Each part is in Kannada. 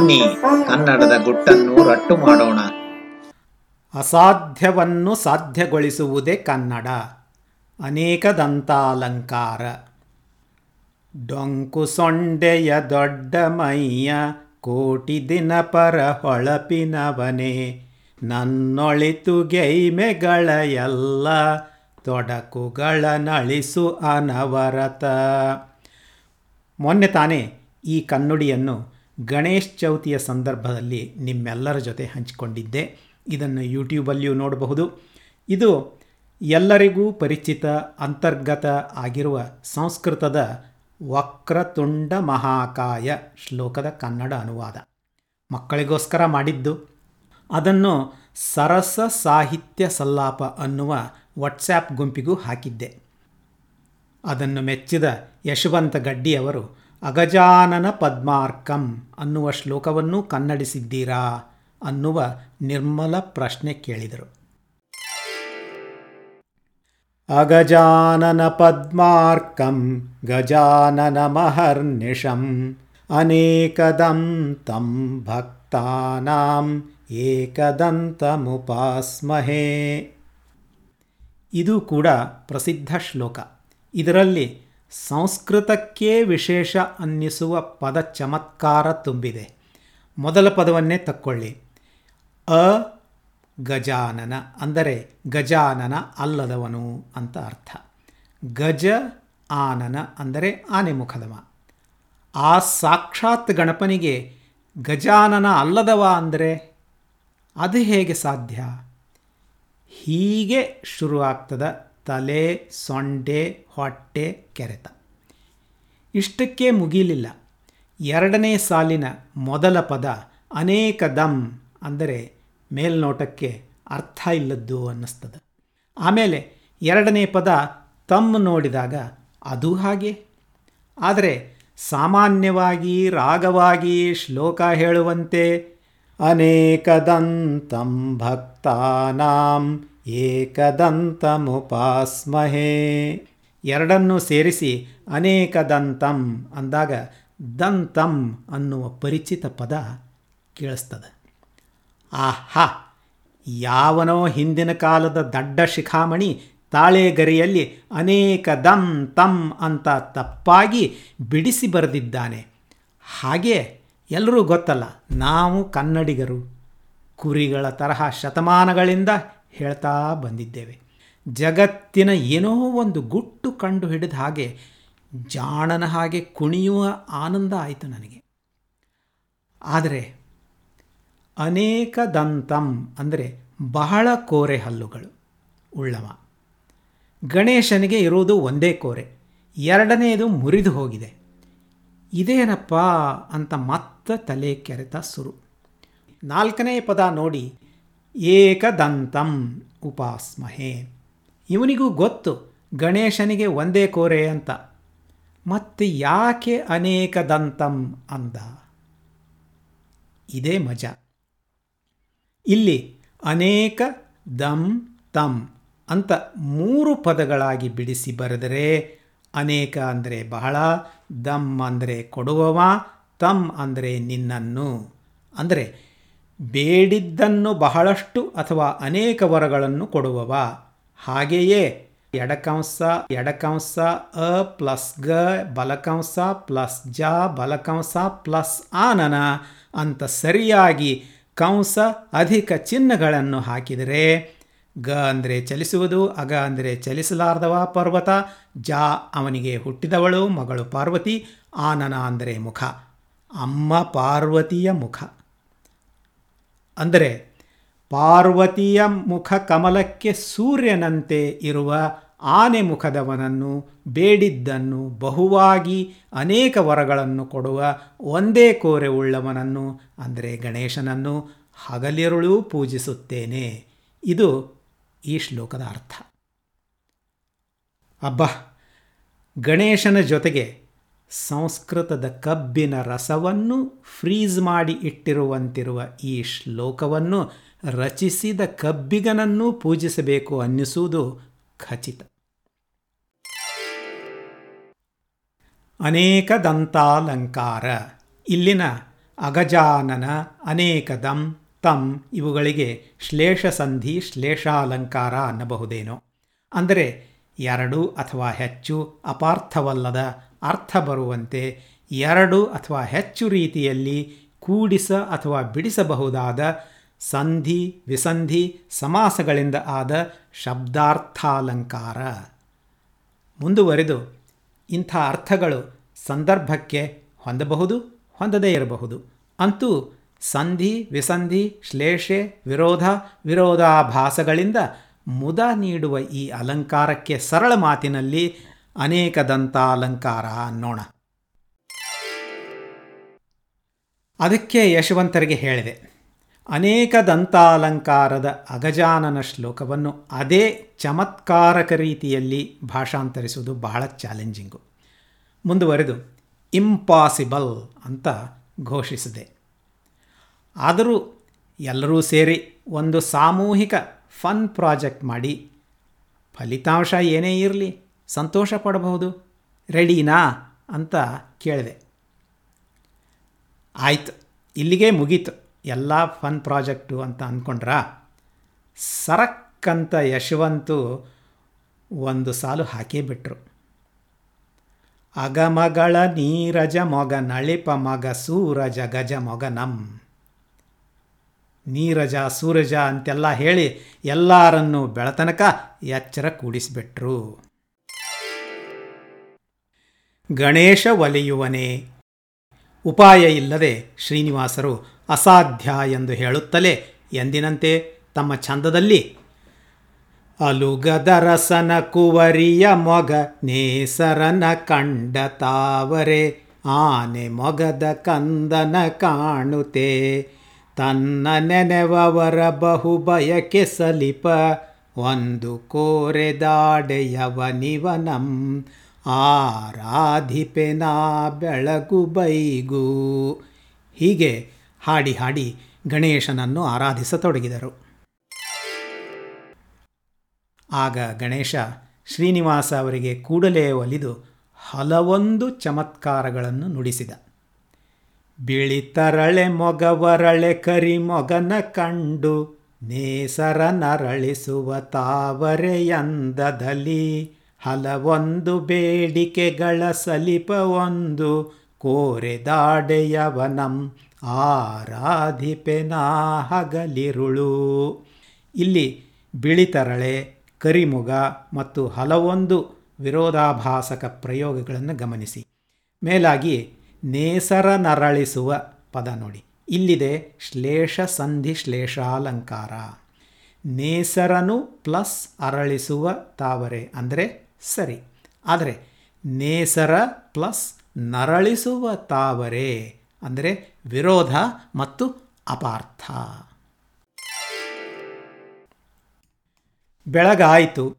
ಬನ್ನಿ, ಕನ್ನಡದ ಗುಟ್ಟನ್ನು ರಟ್ಟು ಮಾಡೋಣ. ಅಸಾಧ್ಯವನ್ನು ಸಾಧ್ಯಗೊಳಿಸುವುದೇ ಕನ್ನಡ. ಅನೇಕ ದಂತಾಲಂಕಾರ. ಡೊಂಕು ಸೊಂಡೆಯ ದೊಡ್ಡ ಮೈಯ ಕೋಟಿ ದಿನಪರ ಹೊಳಪಿನವನೇ. ನನ್ನೊಳಿತು ಗೈಮೆಗಳ ಎಲ್ಲ ತೊಡಕುಗಳ ನಳಿಸು ಅನವರತ. ಮೊನ್ನೆ ತಾನೇ ಈ ಕನ್ನುಡಿಯನ್ನು ಗಣೇಶ್ ಚೌತಿಯ ಸಂದರ್ಭದಲ್ಲಿ ನಿಮ್ಮೆಲ್ಲರ ಜೊತೆ ಹಂಚಿಕೊಂಡಿದ್ದೆ. ಇದನ್ನು ಯೂಟ್ಯೂಬಲ್ಲಿಯೂ ನೋಡಬಹುದು. ಇದು ಎಲ್ಲರಿಗೂ ಪರಿಚಿತ, ಅಂತರ್ಗತ ಆಗಿರುವ ಸಂಸ್ಕೃತದ ವಕ್ರತುಂಡ ಮಹಾಕಾಯ ಶ್ಲೋಕದ ಕನ್ನಡ ಅನುವಾದ. ಮಕ್ಕಳಿಗೋಸ್ಕರ ಮಾಡಿದ್ದು. ಅದನ್ನು ಸರಸ ಸಾಹಿತ್ಯ ಸಲ್ಲಾಪ ಅನ್ನುವ ವಾಟ್ಸ್ಯಾಪ್ ಗುಂಪಿಗೂ ಹಾಕಿದ್ದೆ. ಅದನ್ನು ಮೆಚ್ಚಿದ ಯಶವಂತ ಗಡ್ಡಿಯವರು ಅಗಜಾನನ ಪದ್ಮಾರ್ಕಂ ಅನ್ನುವ ಶ್ಲೋಕವನ್ನು ಕನ್ನಡಿಸಿದ್ದೀರಾ ಅನ್ನುವ ನಿರ್ಮಲ ಪ್ರಶ್ನೆ ಕೇಳಿದರು. ಅಗಜಾನನ ಪದ್ಮಾರ್ಕಂ ಗಜಾನನ ಮಹರ್ನಿಶಂ ಅನೇಕದಂ ತಂ ಭಕ್ತಾನಾಂ ಏಕದಂತಮುಪಾಸ್ಮಹೇ. ಇದು ಕೂಡ ಪ್ರಸಿದ್ಧ ಶ್ಲೋಕ. ಇದರಲ್ಲಿ ಸಂಸ್ಕೃತಕ್ಕೇ ವಿಶೇಷ ಅನ್ನಿಸುವ ಪದ ಚಮತ್ಕಾರ ತುಂಬಿದೆ. ಮೊದಲ ಪದವನ್ನೇ ತಕ್ಕೊಳ್ಳಿ. ಅ ಗಜಾನನ ಅಂದರೆ ಗಜಾನನ ಅಲ್ಲದವನು ಅಂತ ಅರ್ಥ. ಗಜ ಆನನ ಅಂದರೆ ಆನೆ ಮುಖದವ. ಆ ಸಾಕ್ಷಾತ್ ಗಣಪನಿಗೆ ಗಜಾನನ ಅಲ್ಲದವ ಅಂದರೆ ಅದು ಹೇಗೆ ಸಾಧ್ಯ? ಹೀಗೆ ಶುರುವಾಗ್ತದ ತಲೆ ಸೊಂಡೆ ಹೊಟ್ಟೆ, ಕೆರೆತ. ಇಷ್ಟಕ್ಕೆ ಮುಗಿಲಿಲ್ಲ. ಎರಡನೇ ಸಾಲಿನ ಮೊದಲ ಪದ ಅನೇಕ ದಮ್ ಅಂದರೆ ಮೇಲ್ನೋಟಕ್ಕೆ ಅರ್ಥ ಇಲ್ಲದ್ದು ಅನ್ನಿಸ್ತದೆ. ಆಮೇಲೆ ಎರಡನೇ ಪದ ತಮ್ಮ ನೋಡಿದಾಗ ಅದು ಹಾಗೆ. ಆದರೆ ಸಾಮಾನ್ಯವಾಗಿ, ರಾಗವಾಗಿ ಶ್ಲೋಕ ಹೇಳುವಂತೆ ಅನೇಕದಂತಂ ಭಕ್ತಾನಾಂ ಏಕದಂತಮುಪಾಸ್ಮಹೇ. ಎರಡನ್ನು ಸೇರಿಸಿ ಅನೇಕ ದಂತಂ ಅಂದಾಗ ದಂತಂ ಅನ್ನುವ ಪರಿಚಿತ ಪದ ಕೇಳಿಸ್ತದೆ. ಆಹಾ, ಯಾವನೋ ಹಿಂದಿನ ಕಾಲದ ದಡ್ಡ ಶಿಖಾಮಣಿ ತಾಳೆಗರಿಯಲ್ಲಿ ಅನೇಕ ದಂ ತಂ ಅಂತ ತಪ್ಪಾಗಿ ಬಿಡಿಸಿ ಬರೆದಿದ್ದಾನೆ. ಹಾಗೆ ಎಲ್ಲರೂ ಗೊತ್ತಲ್ಲ, ನಾವು ಕನ್ನಡಿಗರು. ಕುರಿಗಳ ತರಹ ಶತಮಾನಗಳಿಂದ ಹೇಳ್ತಾ ಬಂದಿದ್ದೇವೆ. ಜಗತ್ತಿನ ಏನೋ ಒಂದು ಗುಟ್ಟು ಕಂಡು ಹಿಡಿದ ಹಾಗೆ ಜಾಣನ ಹಾಗೆ ಕುಣಿಯುವ ಆನಂದ ಆಯಿತು ನನಗೆ. ಆದರೆ ಅನೇಕ ದಂತಂ ಅಂದರೆ ಬಹಳ ಕೋರೆ ಹಲ್ಲುಗಳು ಉಳ್ಳವ. ಗಣೇಶನಿಗೆ ಇರುವುದು ಒಂದೇ ಕೋರೆ ಎರಡನೆಯದು ಮುರಿದು ಹೋಗಿದೆ. ಇದೇನಪ್ಪ ಅಂತ ಮತ್ತೆ ತಲೆ ಕೆರೆತ ಸುರು. ನಾಲ್ಕನೇ ಪದ ನೋಡಿ ಏಕದಂತಂ ಉಪಾಸ್ಮಹೆ. ಇವನಿಗೂ ಗೊತ್ತು, ಗಣೇಶನಿಗೆ ಒಂದೇ ಕೋರೆ ಅಂತ. ಮತ್ತೆ ಯಾಕೆ ಅನೇಕ ದಂತಂ ಅಂದ? ಇದೇ ಮಜ. ಇಲ್ಲಿ ಅನೇಕ ದಂ ತಂ ಅಂತ ಮೂರು ಪದಗಳಾಗಿ ಬಿಡಿಸಿ ಬರೆದರೆ ಅನೇಕ ಅಂದರೆ ಬಹಳ ದಮ್ ಅಂದರೆ ಕೊಡುವವ ತಮ್ ಅಂದರೆ ನಿನ್ನನ್ನು. ಅಂದರೆ ಬೇಡಿದ್ದನ್ನು ಬಹಳಷ್ಟು ಅಥವಾ ಅನೇಕ ವರಗಳನ್ನು ಕೊಡುವವ. ಹಾಗೆಯೇ ಎಡಕಂಸ ಎಡಕಂಸ, ಅ ಪ್ಲಸ್ ಗ, ಬಲಕಂಸ, ಪ್ಲಸ್ ಜ, ಬಲಕಂಸ, ಪ್ಲಸ್ ಆನನ ಅಂತ ಸರಿಯಾಗಿ ಕಂಸ ಅಧಿಕ ಚಿಹ್ನೆಗಳನ್ನು ಹಾಕಿದರೆ ಗ ಅಂದರೆ ಚಲಿಸುವುದು, ಅಗ ಅಂದರೆ ಚಲಿಸಲಾರ್ದವ ಪರ್ವತ, ಜ ಅವನಿಗೆ ಹುಟ್ಟಿದವಳು, ಮಗಳು ಪಾರ್ವತಿ, ಆನನ ಅಂದರೆ ಮುಖ. ಅಮ್ಮ ಪಾರ್ವತಿಯ ಮುಖ. ಅಂದರೆ ಪಾರ್ವತಿಯ ಮುಖ ಕಮಲಕ್ಕೆ ಸೂರ್ಯನಂತೆ ಇರುವ ಆನೆ ಮುಖದವನನ್ನು, ಬೇಡಿದ್ದನ್ನು ಬಹುವಾಗಿ ಅನೇಕ ವರಗಳನ್ನು ಕೊಡುವ ಒಂದೇ ಕೋರೆ ಉಳ್ಳವನನ್ನು, ಅಂದರೆ ಗಣೇಶನನ್ನು, ಹಗಲಿರುಳು ಪೂಜಿಸುತ್ತೇನೆ. ಇದು ಈ ಶ್ಲೋಕದ ಅರ್ಥ. ಅಬ್ಬ, ಗಣೇಶನ ಜೊತೆಗೆ ಸಂಸ್ಕೃತದ ಕಬ್ಬಿನ ರಸವನ್ನು ಫ್ರೀಸ್ ಮಾಡಿ ಇಟ್ಟಿರುವಂತಿರುವ ಈ ಶ್ಲೋಕವನ್ನು ರಚಿಸಿದ ಕಬ್ಬಿಗನನ್ನು ಪೂಜಿಸಬೇಕು ಅನ್ನಿಸುವುದು ಖಚಿತ. ಅನೇಕ ದಂತಾಲಂಕಾರ, ಇಲ್ಲಿನ ಅಗಜಾನನ ಅನೇಕದಂ, ತಂ ಇವುಗಳಿಗೆ ಶ್ಲೇಷ ಸಂಧಿ, ಶ್ಲೇಷಾಲಂಕಾರ ಅನ್ನಬಹುದೇನೋ. ಅಂದರೆ ಎರಡು ಅಥವಾ ಹೆಚ್ಚು ಅಪಾರ್ಥವಲ್ಲದ ಅರ್ಥ ಬರುವಂತೆ ಎರಡು ಅಥವಾ ಹೆಚ್ಚು ರೀತಿಯಲ್ಲಿ ಕೂಡಿಸ ಅಥವಾ ಬಿಡಿಸಬಹುದಾದ ಸಂಧಿ, ವಿಸಂಧಿ, ಸಮಾಸಗಳಿಂದ ಆದ ಶಬ್ದಾರ್ಥಾಲಂಕಾರ. ಮುಂದುವರೆದು ಇಂಥ ಅರ್ಥಗಳು ಸಂದರ್ಭಕ್ಕೆ ಹೊಂದಬಹುದು, ಹೊಂದದೇ ಇರಬಹುದು. ಅಂತೂ ಸಂಧಿ, ವಿಸಂಧಿ, ಶ್ಲೇಷೆ, ವಿರೋಧ, ವಿರೋಧಾಭಾಸಗಳಿಂದ ಮುದ ನೀಡುವ ಈ ಅಲಂಕಾರಕ್ಕೆ ಸರಳ ಮಾತಿನಲ್ಲಿ ಅನೇಕ ದಂತಾಲಂಕಾರ ಅನ್ನೋಣ. ಅದಕ್ಕೆ ಯಶವಂತರಿಗೆ ಹೇಳಿದೆ ಅನೇಕ ದಂತಾಲಂಕಾರದ ಅಗಜಾನನ ಶ್ಲೋಕವನ್ನು ಅದೇ ಚಮತ್ಕಾರಕ ರೀತಿಯಲ್ಲಿ ಭಾಷಾಂತರಿಸುವುದು ಬಹಳ ಚಾಲೆಂಜಿಂಗು. ಮುಂದುವರೆದು, ಇಂಪಾಸಿಬಲ್ ಅಂತ ಘೋಷಿಸಿದೆ. ಆದರೂ ಎಲ್ಲರೂ ಸೇರಿ ಒಂದು ಸಾಮೂಹಿಕ ಫನ್ ಪ್ರಾಜೆಕ್ಟ್ ಮಾಡಿ, ಫಲಿತಾಂಶ ಏನೇ ಇರಲಿ ಸಂತೋಷ ಪಡಬಹುದು ರೆಡಿನಾ? ಅಂತ ಕೇಳಿದೆ. ಆಯ್ತು, ಇಲ್ಲಿಗೆ ಮುಗೀತು. ಎಲ್ಲ ಫನ್ ಪ್ರಾಜೆಕ್ಟು ಅಂತ ಅಂದ್ಕೊಂಡ್ರ ಸರಕ್ಕಂತ ಯಶವಂತು ಒಂದು ಸಾಲು ಹಾಕೇ ಬಿಟ್ರು. ಅಗಮಗಳ ನೀರಜ ಮೊಗ ನಳಿಪ ಮಗ ಸೂರಜ ಗಜ ಮೊಗ ನಮ್. ನೀರಜ ಸೂರಜ ಅಂತೆಲ್ಲ ಹೇಳಿ ಎಲ್ಲರನ್ನೂ ಬೆಳತನಕ ಎಚ್ಚರ ಕೂಡಿಸಿಬಿಟ್ರು. ಗಣೇಶ ಒಲೆಯುವನೇ. ಉಪಾಯ ಇಲ್ಲದೆ ಶ್ರೀನಿವಾಸರು ಅಸಾಧ್ಯ ಎಂದು ಹೇಳುತ್ತಲೇ ಎಂದಿನಂತೆ ತಮ್ಮ ಛಂದದಲ್ಲಿ ಅಲುಗದರಸನ ಕುವರಿಯ ಮೊಗ ನೇಸರನ ಕಂಡ ತಾವರೆ ಆನೆ ಮೊಗದ ಕಂದನ ಕಾಣುತೆ. ತನ್ನ ನೆನೆವವರ ಬಹು ಬಯಕೆ ಸಲಿಪ, ಒಂದು ಕೋರೆದಾಡೆಯವನಿವನಂ ಆರಾಧಿಪೆನಾ ಬೆಳಗು ಬೈಗು. ಹೀಗೆ ಹಾಡಿ ಹಾಡಿ ಗಣೇಶನನ್ನು ಆರಾಧಿಸತೊಡಗಿದರು. ಆಗ ಗಣೇಶ ಶ್ರೀನಿವಾಸ ಅವರಿಗೆ ಕೂಡಲೇ ಒಲಿದು ಹಲವೊಂದು ಚಮತ್ಕಾರಗಳನ್ನು ನುಡಿಸಿದ. ಬಿಳಿತರಳೆ ಮೊಗವರಳೆ ಕರಿ ಮೊಗನ ಕಂಡು ನೇಸರ ನರಳಿಸುವ ತಾವರೆಯಂದದಲ್ಲಿ ಹಲವೊಂದು ಬೇಡಿಕೆಗಳ ಸಲಿಪ ಒಂದು ಕೋರೆದಾಡೆಯವನಂ ಆರಾಧಿಪೆನಾ ಹಗಲಿರುಳು ಇಲ್ಲಿ ಬಿಳಿತರಳೆ, ಕರಿಮುಗ ಮತ್ತು ಹಲವೊಂದು ವಿರೋಧಾಭಾಸಕ ಪ್ರಯೋಗಗಳನ್ನು ಗಮನಿಸಿ. ಮೇಲಾಗಿ ನೇಸರ ನರಳಿಸುವ ಪದ ನೋಡಿ. ಇಲ್ಲಿದೆ ಶ್ಲೇಷ ಸಂಧಿ ಶ್ಲೇಷಾಲಂಕಾರ. ನೇಸರನು ಪ್ಲಸ್ ಅರಳಿಸುವ ತಾವರೆ, ಅಂದರೆ ಸರಿ. ಆದರೆ ನೇಸರ ಪ್ಲಸ್ ನರಳಿಸುವ ತಾವರೆ ಅಂದರೆ ವಿರೋಧ ಮತ್ತು ಅಪಾರ್ಥ. ಬೆಳಗಾಯಿತು.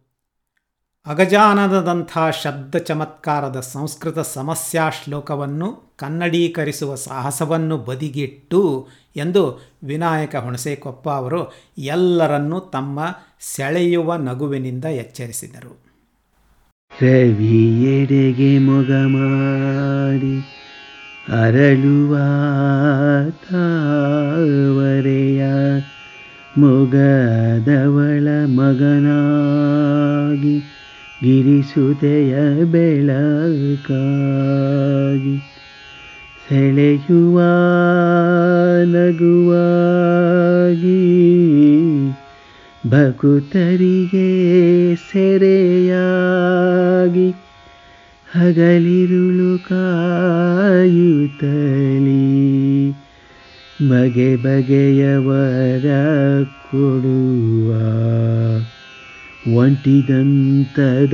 ಅಗಜಾನನದಂಥ ಶಬ್ದ ಚಮತ್ಕಾರದ ಸಂಸ್ಕೃತ ಸಮಸ್ಯಾ ಶ್ಲೋಕವನ್ನು ಕನ್ನಡೀಕರಿಸುವ ಸಾಹಸವನ್ನು ಬದಿಗಿಟ್ಟು ಎಂದು ವಿನಾಯಕ ಹುಣಸೇಕೊಪ್ಪ ಅವರು ಎಲ್ಲರನ್ನೂ ತಮ್ಮ ಸೆಳೆಯುವ ನಗುವಿನಿಂದ ಎಚ್ಚರಿಸಿದರು. ರವಿಯೆಡೆಗೆ ಮೊಗ ಮಾಡಿ ಅರಳುವ ತಾವರೆಯ ಮೊಗದವಳ ಮಗನಾಗಿ ಗಿರಿಸುತೆಯ ಬೆಳಕಾಗಿ ಸೆಳೆಯುವ ನಗುವಾಗಿ ಭಕುತರಿಗೆ ಸೆರೆಯಾಗಿ ಹಗಲಿರುಳು ಕಾಯುತ್ತಲಿ. ಬಗೆ ಬಗೆಯವರ ಕೊಡುವ ಒಂಟಿದಂತದ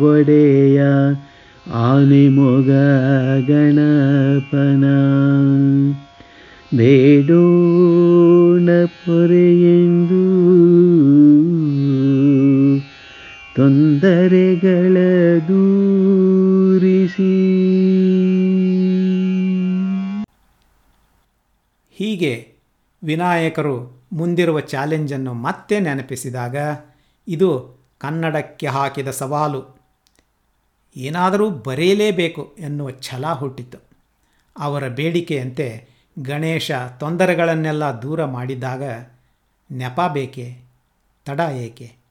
ಒಡೆಯ ಆನೆ ಮೊಗ ಗಣಪನ. ಬೇಡೋಣ ಪೊರೆಯೆಂದು ತೊಂದರೆಗಳ ದೂರಿಸಿ. ಹೀಗೆ ವಿನಾಯಕರು ಮುಂದಿರುವ ಚಾಲೆಂಜನ್ನು ಮತ್ತೆ ನೆನಪಿಸಿದಾಗ ಇದು ಕನ್ನಡಕ್ಕೆ ಹಾಕಿದ ಸವಾಲು. ಏನಾದರೂ ಬರೆಯಲೇಬೇಕು ಎನ್ನುವ ಛಲ ಹುಟ್ಟಿತು. ಅವರ ಬೇಡಿಕೆಯಂತೆ ಗಣೇಶ ತೊಂದರೆಗಳನ್ನೆಲ್ಲ ದೂರ ಮಾಡಿದಾಗ ನೆಪ ಬೇಕೆ, ತಡ ಏಕೆ?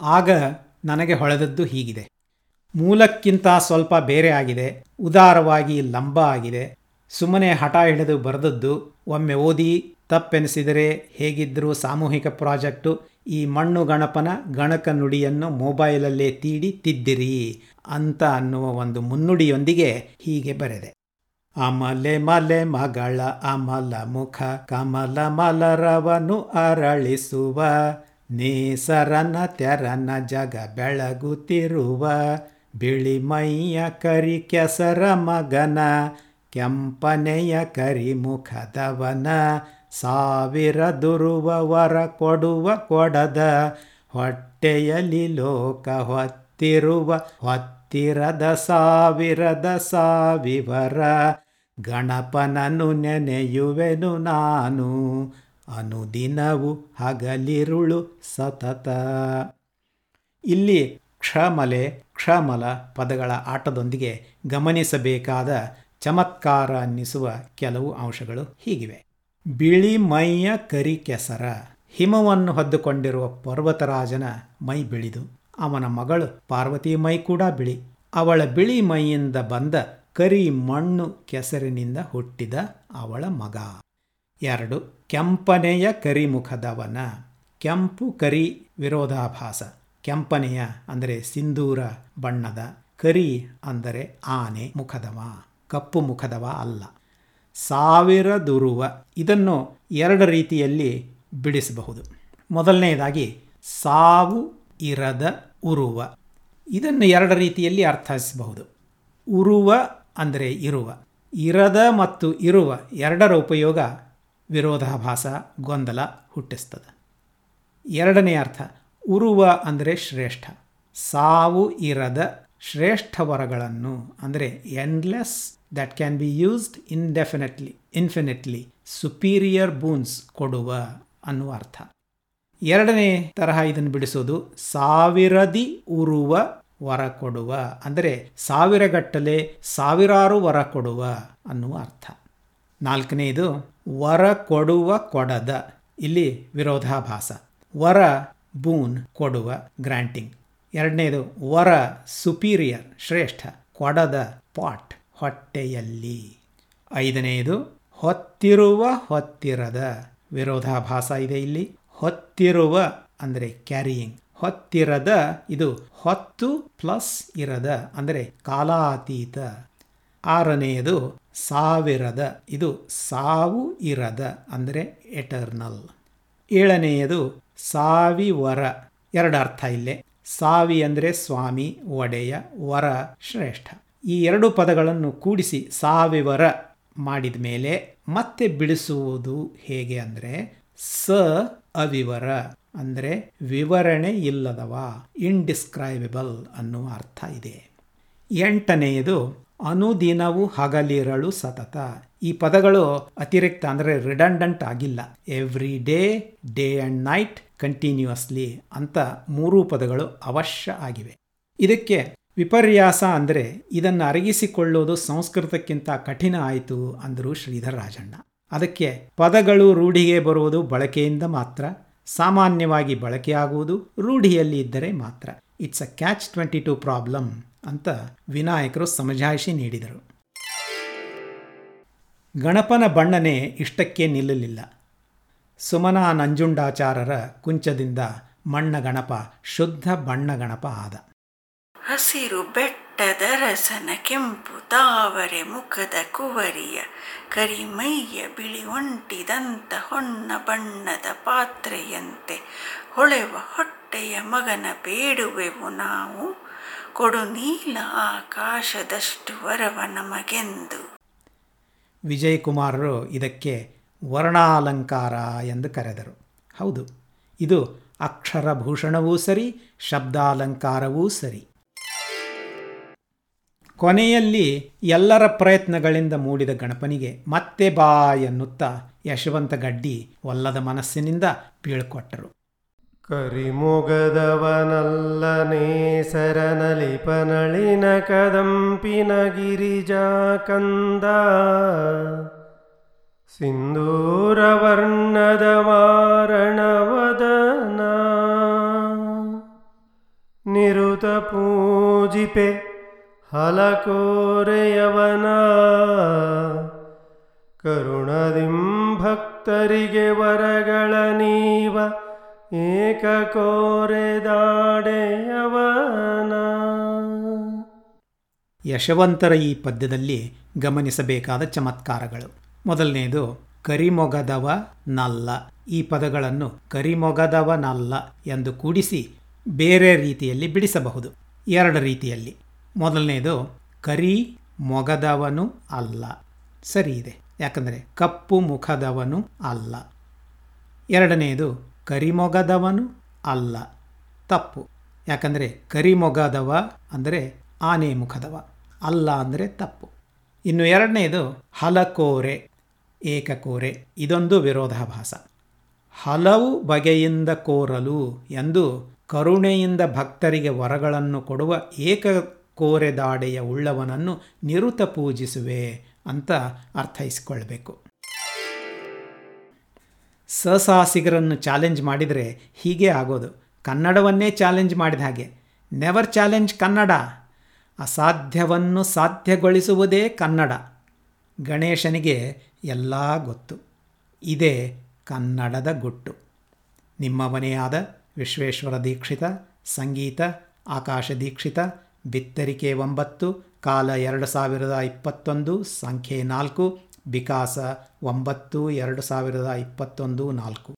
ಆಗ ನನಗೆ ಹೊಳೆದದ್ದು ಹೀಗಿದೆ. ಮೂಲಕ್ಕಿಂತ ಸ್ವಲ್ಪ ಬೇರೆ ಆಗಿದೆ, ಉದಾರವಾಗಿ ಲಂಬ ಆಗಿದೆ. ಸುಮ್ಮನೆ ಹಠ ಹಿಡಿದು ಬರೆದದ್ದು, ಒಮ್ಮೆ ಓದಿ ತಪ್ಪೆನಿಸಿದರೆ ಹೇಗಿದ್ದರೂ ಸಾಮೂಹಿಕ ಪ್ರಾಜೆಕ್ಟು, ಈ ಮಣ್ಣು ಗಣಪನ ಗಣಕ ನುಡಿಯನ್ನು ಮೊಬೈಲಲ್ಲೇ ತೀಡಿ ತಿದ್ದಿರಿ ಅಂತ ಅನ್ನುವ ಒಂದು ಮುನ್ನುಡಿಯೊಂದಿಗೆ ಹೀಗೆ ಬರೆದೆ. ಅಮಲೆ ಮಲೆ ಮಗಳ ಅಮಲ ಮುಖ, ಕಮಲ ಮಲರವನು ಅರಳಿಸುವ ನೇಸರನ ತೆರನ ಜಗ ಬೆಳಗುತ್ತಿರುವ ಬಿಳಿ ಮೈಯ ಕರಿ ಕೆಸರ ಮಗನ, ಕೆಂಪನೆಯ ಕರಿ ಮುಖದವನ, ಸಾವಿರ ದುರುವ ವರ ಕೊಡುವ ಕೊಡದ, ಹೊಟ್ಟೆಯಲ್ಲಿ ಲೋಕ ಹೊತ್ತಿರುವ, ಹೊತ್ತಿರದ ಸಾವಿರದ ಸಾವಿವರ ಗಣಪನನು ನೆನೆಯುವೆನು ನಾನು. ಅನುದಿನವು ಹಗಲಿರುಳು ಸತತ. ಇಲ್ಲಿ ಕ್ಷಮಲೆ, ಕ್ಷಮಲ ಪದಗಳ ಆಟದೊಂದಿಗೆ ಗಮನಿಸಬೇಕಾದ ಚಮತ್ಕಾರ ಅನ್ನಿಸುವ ಕೆಲವು ಅಂಶಗಳು ಹೀಗಿವೆ. ಬಿಳಿ ಮೈಯ ಕರಿ ಕೆಸರ, ಹಿಮವನ್ನು ಹೊದ್ದುಕೊಂಡಿರುವ ಪರ್ವತರಾಜನ ಮೈ ಬಿಳಿದು, ಅವನ ಮಗಳು ಪಾರ್ವತಿ ಮೈ ಕೂಡ ಬಿಳಿ, ಅವಳ ಬಿಳಿ ಮೈಯಿಂದ ಬಂದ ಕರಿ ಮಣ್ಣು ಕೆಸರಿನಿಂದ ಹುಟ್ಟಿದ ಅವಳ ಮಗ. ಎರಡು, ಕೆಂಪನೆಯ ಕರಿಮುಖದವನ, ಕೆಂಪು ಕರಿ ವಿರೋಧಾಭಾಸ, ಕೆಂಪನೆಯ ಅಂದರೆ ಸಿಂಧೂರ ಬಣ್ಣದ, ಕರಿ ಅಂದರೆ ಆನೆ ಮುಖದವ, ಕಪ್ಪು ಮುಖದವ ಅಲ್ಲ. ಸಾವಿರ ದುರುವ, ಇದನ್ನು ಎರಡು ರೀತಿಯಲ್ಲಿ ಬಿಡಿಸಬಹುದು. ಮೊದಲನೆಯದಾಗಿ ಸಾವು ಇರದ ಉರುವ, ಇದನ್ನು ಎರಡು ರೀತಿಯಲ್ಲಿ ಅರ್ಥೈಸಬಹುದು. ಉರುವ ಅಂದರೆ ಇರುವ, ಇರದ ಮತ್ತು ಇರುವ ಎರಡರ ಉಪಯೋಗ ವಿರೋಧಾಭಾಸ, ಗೊಂದಲ ಹುಟ್ಟಿಸ್ತದೆ. ಎರಡನೇ ಅರ್ಥ, ಉರುವ ಅಂದರೆ ಶ್ರೇಷ್ಠ. ಸಾವು ಇರದ ಶ್ರೇಷ್ಠ ವರಗಳನ್ನು ಅಂದರೆ endless that can be used indefinitely infinitely superior boons ಕೊಡುವ ಅನ್ನುವ ಅರ್ಥ. ಎರಡನೇ ತರಹ ಇದನ್ನು ಬಿಡಿಸೋದು, ಸಾವಿರದಿ ಉರುವ ವರ ಕೊಡುವ ಅಂದರೆ ಸಾವಿರಗಟ್ಟಲೆ ಸಾವಿರಾರು ವರ ಕೊಡುವ ಅನ್ನುವ ಅರ್ಥ. ನಾಲ್ಕನೆಯದು ವರ ಕೊಡುವ ಕೊಡದ. ಇಲ್ಲಿ ವಿರೋಧಾಭಾಸ. ವರ, ಬೂನ್, ಕೊಡುವ, ಗ್ರಾಂಟಿಂಗ್. ಎರಡನೇದು, ವರ ಸುಪೀರಿಯರ್, ಶ್ರೇಷ್ಠ, ಕೊಡದ ಪಾಟ್, ಹೊಟ್ಟೆಯಲ್ಲಿ. ಐದನೆಯದು ಹೊತ್ತಿರುವ ಹೊತ್ತಿರದ. ವಿರೋಧಾಭಾಸ ಇದೆ ಇಲ್ಲಿ. ಹೊತ್ತಿರುವ ಅಂದರೆ ಕ್ಯಾರಿಯಿಂಗ್ ಹೊತ್ತಿರದ ಇದು ಹೊತ್ತು ಪ್ಲಸ್ ಇರದ ಅಂದರೆ ಕಾಲಾತೀತ. ಆರನೆಯದು ಸಾವಿರದ, ಇದು ಸಾವು ಇರದ, ಅಂದರೆ ಎಟರ್ನಲ್ ಏಳನೆಯದು ಸಾವಿವರ, ಎರಡು ಅರ್ಥ ಇಲ್ಲೇ. ಸಾವಿ ಅಂದರೆ ಸ್ವಾಮಿ, ಒಡೆಯ, ವರ, ಶ್ರೇಷ್ಠ. ಈ ಎರಡು ಪದಗಳನ್ನು ಕೂಡಿಸಿ ಸಾವಿವರ ಮಾಡಿದ ಮೇಲೆ ಮತ್ತೆ ಬಿಡಿಸುವುದು ಹೇಗೆ ಅಂದರೆ, ಸ ಅವಿವರ, ಅಂದರೆ ವಿವರಣೆ ಇಲ್ಲದವ ಇಂಡಿಸ್ಕ್ರೈಬಲ್ ಅನ್ನುವ ಅರ್ಥ ಇದೆ. ಎಂಟನೆಯದು ಅನುದಿನವು ಹಗಲಿರಳು ಸತತ. ಈ ಪದಗಳು ಅತಿರಿಕ್ತ ಅಂದರೆ ರಿಡಂಡಂಟ್ ಆಗಿಲ್ಲ. Every day day and night continuously ಅಂತ ಮೂರೂ ಪದಗಳು ಅವಶ್ಯ ಆಗಿವೆ. ಇದಕ್ಕೆ ವಿಪರ್ಯಾಸ ಅಂದರೆ ಇದನ್ನು ಅರಗಿಸಿಕೊಳ್ಳೋದು ಸಂಸ್ಕೃತಕ್ಕಿಂತ ಕಠಿಣ ಆಯಿತು ಅಂದರು ಶ್ರೀಧರ್ ರಾಜಣ್ಣ ಅದಕ್ಕೆ ಪದಗಳು ರೂಢಿಗೆ ಬರುವುದು ಬಳಕೆಯಿಂದ ಮಾತ್ರ, ಸಾಮಾನ್ಯವಾಗಿ ಬಳಕೆಯಾಗುವುದು ರೂಢಿಯಲ್ಲಿ ಇದ್ದರೆ ಮಾತ್ರ. It's a catch twenty two problem ಅಂತ ವಿನಾಯಕರು ಸಮಜಾಯಿಷಿ ನೀಡಿದರು. ಗಣಪನ ಬಣ್ಣನೆ ಇಷ್ಟಕ್ಕೆ ನಿಲ್ಲಲಿಲ್ಲ. ಸುಮನಾ ನಂಜುಂಡಾಚಾರರ ಕುಂಚದಿಂದ ಮಣ್ಣ ಗಣಪ, ಶುದ್ಧ ಬಣ್ಣ ಗಣಪ ಆದ. ಹಸಿರು ಬೆಟ್ಟದ ರಸನ ಕೆಂಪು ತಾವರೆ ಮುಖದ ಕುವರಿಯ ಕರಿಮೈಯ ಬಿಳಿ ಒಂಟಿದಂತ ಹೊನ್ನ ಬಣ್ಣದ ಪಾತ್ರೆಯಂತೆ ಹೊಳೆವ ಹೊಟ್ಟೆಯ ಮಗನ ಬೇಡುವೆವು ನಾವು. ಕೊಡು ನೀಲ ಆಕಾಶದಷ್ಟು ವರವ ನಮಗೆಂದು. ವಿಜಯ್ ಕುಮಾರರು ಇದಕ್ಕೆ ವರ್ಣಾಲಂಕಾರ ಎಂದು ಕರೆದರು. ಹೌದು, ಇದು ಅಕ್ಷರಭೂಷಣವೂ ಸರಿ, ಶಬ್ದಾಲಂಕಾರವೂ ಸರಿ. ಕೊನೆಯಲ್ಲಿ ಎಲ್ಲರ ಪ್ರಯತ್ನಗಳಿಂದ ಮೂಡಿದ ಗಣಪನಿಗೆ ಮತ್ತೆ ಬಾ ಎನ್ನುತ್ತಾ ಯಶವಂತ ಗಡ್ಡಿ ಒಲ್ಲದ ಮನಸ್ಸಿನಿಂದ ಬೀಳ್ಕೊಟ್ಟರು. ಕರಿಮೊಗದವನಲ್ಲನೇ ಸರನಲಿಪನಳಿನ ಕದಂಪಿನ ಗಿರಿಜಾ ಕಂದ. ಸಿಂಧೂರವರ್ಣದ ವಾರಣವದನ. ನಿರುತ ಪೂಜಿಪೆ ಹಲಕೋರೆಯವನ. ಕರುಣದಿಂ ಭಕ್ತರಿಗೆ ವರಗಳ ನೀವ ಏಕ ಕೋರೆದಾಡೆಯವನ ಯಶವಂತರ ಈ ಪದ್ಯದಲ್ಲಿ ಗಮನಿಸಬೇಕಾದ ಚಮತ್ಕಾರಗಳು. ಮೊದಲನೆಯದು, ಕರಿಮೊಗದವ ನಲ್ಲ. ಈ ಪದಗಳನ್ನು ಕರಿಮೊಗದವ ನಲ್ಲ ಎಂದು ಕೂಡಿಸಿ ಬೇರೆ ರೀತಿಯಲ್ಲಿ ಬಿಡಿಸಬಹುದು. ಎರಡು ರೀತಿಯಲ್ಲಿ. ಮೊದಲನೆಯದು ಕರಿ ಮೊಗದವನು ಅಲ್ಲ. ಸರಿ ಇದೆ ಯಾಕಂದರೆ ಕಪ್ಪು ಮುಖದವನು ಅಲ್ಲ. ಎರಡನೆಯದು ಕರಿಮೊಗದವನು ಅಲ್ಲ. ತಪ್ಪು. ಯಾಕಂದರೆ ಕರಿಮೊಗದವ ಅಂದರೆ ಆನೆ ಮುಖದವ ಅಲ್ಲ ಅಂದರೆ ತಪ್ಪು. ಇನ್ನು ಎರಡನೇದು ಹಲಕೋರೆ, ಏಕಕೋರೆ. ಇದೊಂದು ವಿರೋಧಾಭಾಸ. ಹಲವು ಬಗೆಯಿಂದ ಕೋರಲು ಎಂದು ಕರುಣೆಯಿಂದ ಭಕ್ತರಿಗೆ ವರಗಳನ್ನು ಕೊಡುವ ಏಕ ಕೋರೆದಾಡೆಯ ಉಳ್ಳವನನ್ನು ನಿರುತ ಪೂಜಿಸುವೆ ಅಂತ ಅರ್ಥೈಸಿಕೊಳ್ಬೇಕು. ಸಸಾಹಸಿಗರನ್ನು ಚಾಲೆಂಜ್ ಮಾಡಿದರೆ ಹೀಗೆ ಆಗೋದು. ಕನ್ನಡವನ್ನೇ ಚಾಲೆಂಜ್ ಮಾಡಿದ ಹಾಗೆ. Never challenge Kannada. ಅಸಾಧ್ಯವನ್ನು ಸಾಧ್ಯಗೊಳಿಸುವುದೇ ಕನ್ನಡ. ಗಣೇಶನಿಗೆ ಎಲ್ಲ ಗೊತ್ತು. ಇದೇ ಕನ್ನಡದ ಗುಟ್ಟು. ನಿಮ್ಮವನೇ ಆದ ವಿಶ್ವೇಶ್ವರ ದೀಕ್ಷಿತ, ಸಂಗೀತ, ಆಕಾಶ ದೀಕ್ಷಿತ, ಬಿತ್ತರಿಕೆ ಒಂಬತ್ತು, ಕಾಲ ಎರಡು ಸಾವಿರದ ಇಪ್ಪತ್ತೊಂದು, ಸಂಖ್ಯೆ ನಾಲ್ಕು ವಿಕಾಸ ಒಂಬತ್ತು ಎರಡು ಸಾವಿರದ ಇಪ್ಪತ್ತೊಂದು ನಾಲ್ಕು.